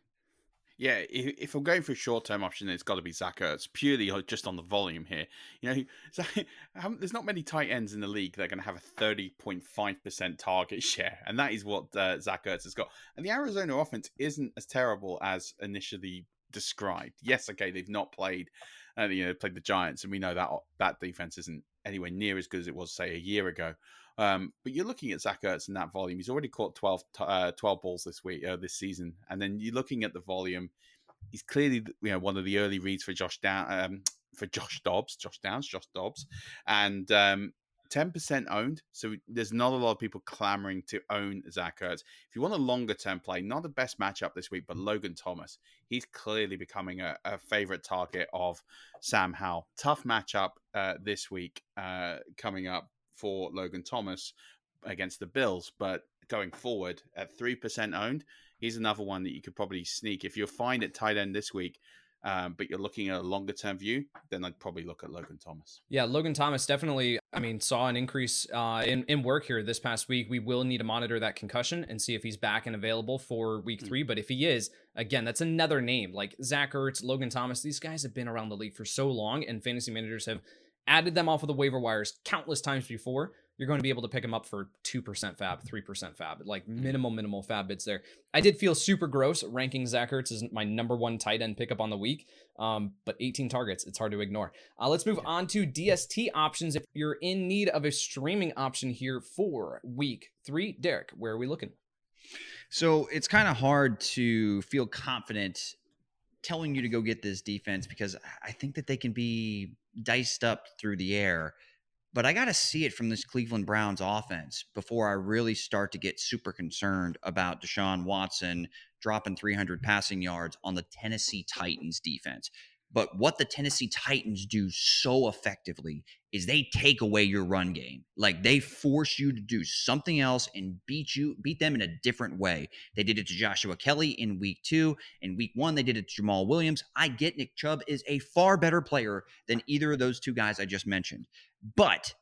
Yeah, if, if I'm going for a short term option, it's got to be Zach Ertz, purely just on the volume here. You know, [LAUGHS] there's not many tight ends in the league that are going to have a 30.5% target [LAUGHS] share, and that is what uh, Zach Ertz has got. And the Arizona offense isn't as terrible as initially described. Yes, okay, they've not played, uh, you know, played the Giants, and we know that that defense isn't anywhere near as good as it was, say, a year ago. Um, but you're looking at Zach Ertz in that volume. He's already caught 12, uh, 12 balls this week, uh, this season, and then you're looking at the volume. He's clearly, you know, one of the early reads for Josh Down, um, for Josh Dobbs, Josh Downs, Josh Dobbs, and um, 10% owned. So there's not a lot of people clamoring to own Zach Ertz. If you want a longer term play, not the best matchup this week, but Logan Thomas, he's clearly becoming a, a favorite target of Sam Howell. Tough matchup uh, this week uh, coming up for Logan Thomas against the Bills, but going forward at 3% owned, he's another one that you could probably sneak. If you're fine at tight end this week, um, but you're looking at a longer term view, then I'd probably look at Logan Thomas. Yeah, Logan Thomas definitely, I mean, saw an increase uh, in, in work here this past week. We will need to monitor that concussion and see if he's back and available for week hmm. three. But if he is, again, that's another name like Zach Ertz, Logan Thomas. These guys have been around the league for so long, and fantasy managers have added them off of the waiver wires countless times before you're going to be able to pick them up for 2% FAAB, 3% FAAB, like mm-hmm. minimal, minimal FAAB bids there. I did feel super gross ranking Zach Ertz as my number one tight end pickup on the week, um, but 18 targets, it's hard to ignore. Uh, let's move on to DST options. If you're in need of a streaming option here for week three, Derek, where are we looking? So it's kind of hard to feel confident telling you to go get this defense because I think that they can be diced up through the air but I got to see it from this Cleveland Browns offense before I really start to get super concerned about Deshaun Watson dropping 300 passing yards on the Tennessee Titans defense. But what the Tennessee Titans do so effectively is they take away your run game. Like they force you to do something else and beat you, beat them in a different way. They did it to Joshua Kelley in week two. In week one, they did it to Jamaal Williams. I get Nick Chubb is a far better player than either of those two guys I just mentioned. But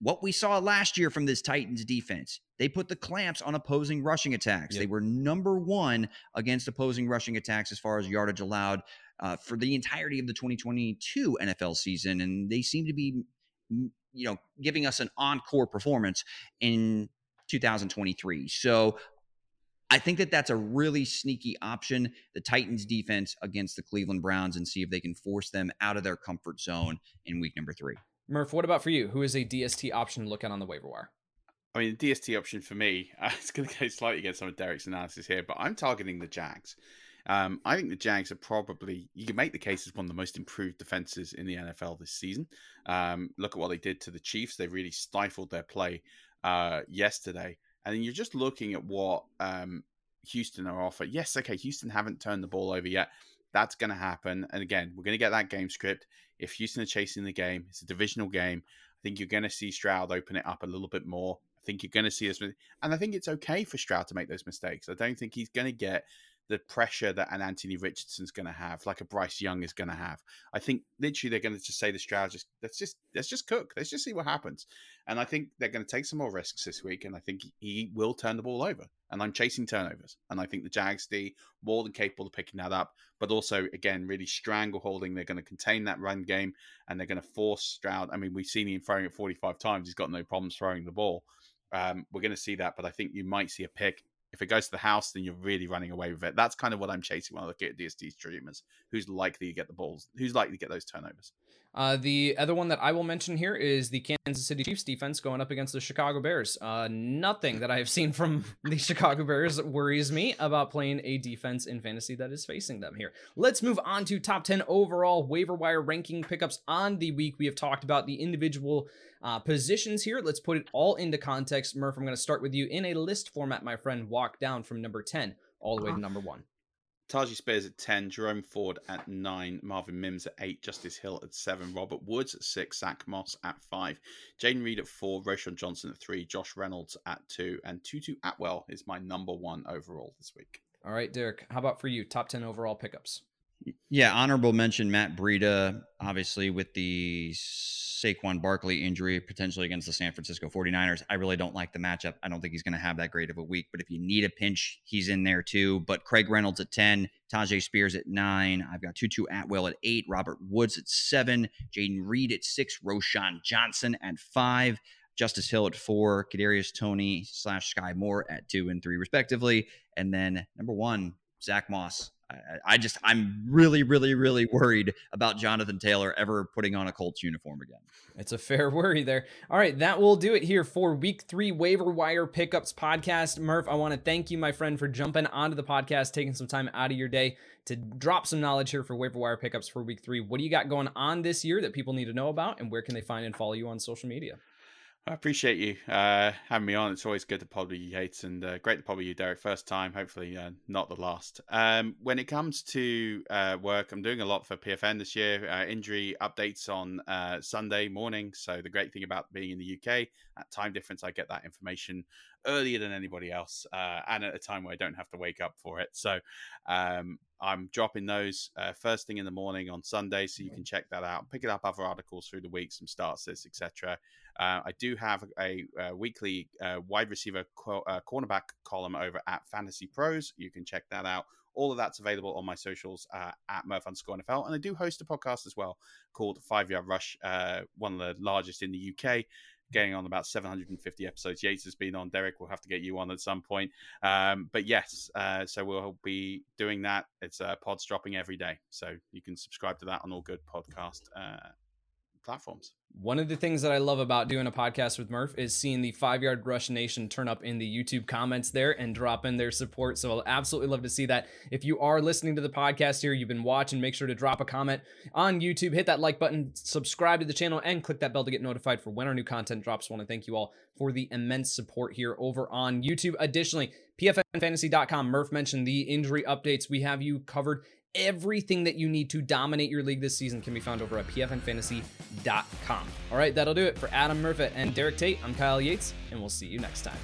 what we saw last year from this Titans defense, they put the clamps on opposing rushing attacks. Yep. They were number one against opposing rushing attacks as far as yardage allowed uh, for the entirety of the 2022 NFL season, and they seem to be, you know, giving us an encore performance in 2023. So I think that that's a really sneaky option. The Titans defense against the Cleveland Browns and see if they can force them out of their comfort zone in week number three. Murph, what about for you? Who is a DST option to look at on the waiver wire? I mean, the DST option for me, uh, [LAUGHS] it's going to go slightly against some of Derek's analysis here, but I'm targeting the Jags. Um, I think the Jags are probably, you can make the case as one of the most improved defenses in the NFL this season. Um, look at what they did to the Chiefs. They really stifled their play uh, yesterday. And then you're just looking at what um, Houston are offered. Yes, okay, Houston haven't turned the ball over yet. That's going to happen. And again, we're going to get that game script. If Houston are chasing the game, it's a divisional game. I think you're going to see Stroud open it up a little bit more. I think you're going to see us, and I think it's okay for Stroud to make those mistakes. I don't think he's going to get the pressure that an Anthony Richardson's going to have, like a Bryce Young is going to have. I think literally they're going to just say the Stroud, just let's just let's just cook, let's just see what happens. And I think they're going to take some more risks this week, and I think he will turn the ball over. And I'm chasing turnovers, and I think the Jags be more than capable of picking that up. But also, again, really strangle holding. They're going to contain that run game, and they're going to force Stroud. I mean, we've seen him throwing it 45 times; he's got no problems throwing the ball. Um, we're going to see that, but I think you might see a pick if it goes to the house, then you're really running away with it. That's kind of what I'm chasing when I look at DST streamers. Who's likely to get the balls? Who's likely to get those turnovers? Uh, the other one that I will mention here is the Kansas City Chiefs defense going up against the Chicago Bears. Uh, nothing that I have seen from [LAUGHS] the Chicago Bears worries me about playing a defense in fantasy that is facing them here. Let's move on to top 10 overall waiver wire ranking pickups on the week. We have talked about the individual uh, positions here. Let's put it all into context. Murph, I'm going to start with you in a list format, my friend. Walk down from number 10 all the way to uh-huh. number one. Tyjae Spears at 10, Jerome Ford at 9, Marvin Mims at 8, Justice Hill at 7, Robert Woods at 6, Zack Moss at 5, Jayden Reed at 4, Roschon Johnson at 3, Josh Reynolds at 2, and Tutu Atwell is my number one overall this week. All right, Derek, how about for you? Top 10 overall pickups. Yeah, honorable mention Matt Breida, obviously with the Saquon Barkley injury potentially against the San Francisco 49ers. I really don't like the matchup. I don't think he's going to have that great of a week, but if you need a pinch, he's in there too. But Craig Reynolds at 10, Tyjae Spears at 9, I've got Tutu Atwell at 8, Robert Woods at 7, Jayden Reed at 6, Roschon Johnson at 5, Justice Hill at 4, Kadarius Toney slash Sky Moore at 2 and 3 respectively, and then number 1, Zack Moss I, just I'm really, really, really worried about Jonathan Taylor ever putting on a Colts uniform again. It's a fair [LAUGHS] worry there. All right, that will do it here for week three waiver wire pickups podcast. Murph, I want to thank you, my friend, for jumping onto the podcast, taking some time out of your day to drop some knowledge here for waiver wire pickups for week three. What do you got going on this year that people need to know about, and where can they find and follow you on social media? I appreciate you uh, having me on. It's always good to pod with you, Yates, and uh, great to pod with you, Derek. First time, hopefully uh, not the last. Um, when it comes to uh, work, I'm doing a lot for PFN this year. Uh, injury updates on uh, Sunday morning. So the great thing about being in the UK, at time difference, I get that information earlier than anybody else, and at a time where I don't have to wake up for it. So um, I'm dropping those first thing in the morning on Sunday, so you can check that out. Pick it up other articles through the week, some starts, etc. Uh, I do have a, a weekly uh, wide receiver co- uh, cornerback column over at Fantasy Pros. You can check that out. All of that's available on my socials uh, at Murph underscore NFL. And I do host a podcast as well called Five Yard Rush, uh, one of the largest in the UK getting on about 750 episodes. Yates has been on. Derek, we'll have to get you on at some point. Um, but yes, uh, so we'll be doing that. It's uh, pods dropping every day, so you can subscribe to that on all good podcast uh, platforms. One of the things that I love about doing a podcast with Murph is seeing the Five Yard Rush Nation turn up in the YouTube comments there and drop in their support. So I'll absolutely love to see that. If you are listening to the podcast here, you've been watching, make sure to drop a comment on YouTube, hit that like button, subscribe to the channel, and click that bell to get notified for when our new content drops. I want to thank you all for the immense support here over on YouTube. Additionally, pfnfantasy.com. Murph mentioned the injury updates. We have you covered everything that you need to dominate your league this season can be found over at pfnfantasy.com. All right, that'll do it for Adam Murphy and Derek Tate. I'm Kyle Yates, and we'll see you next time.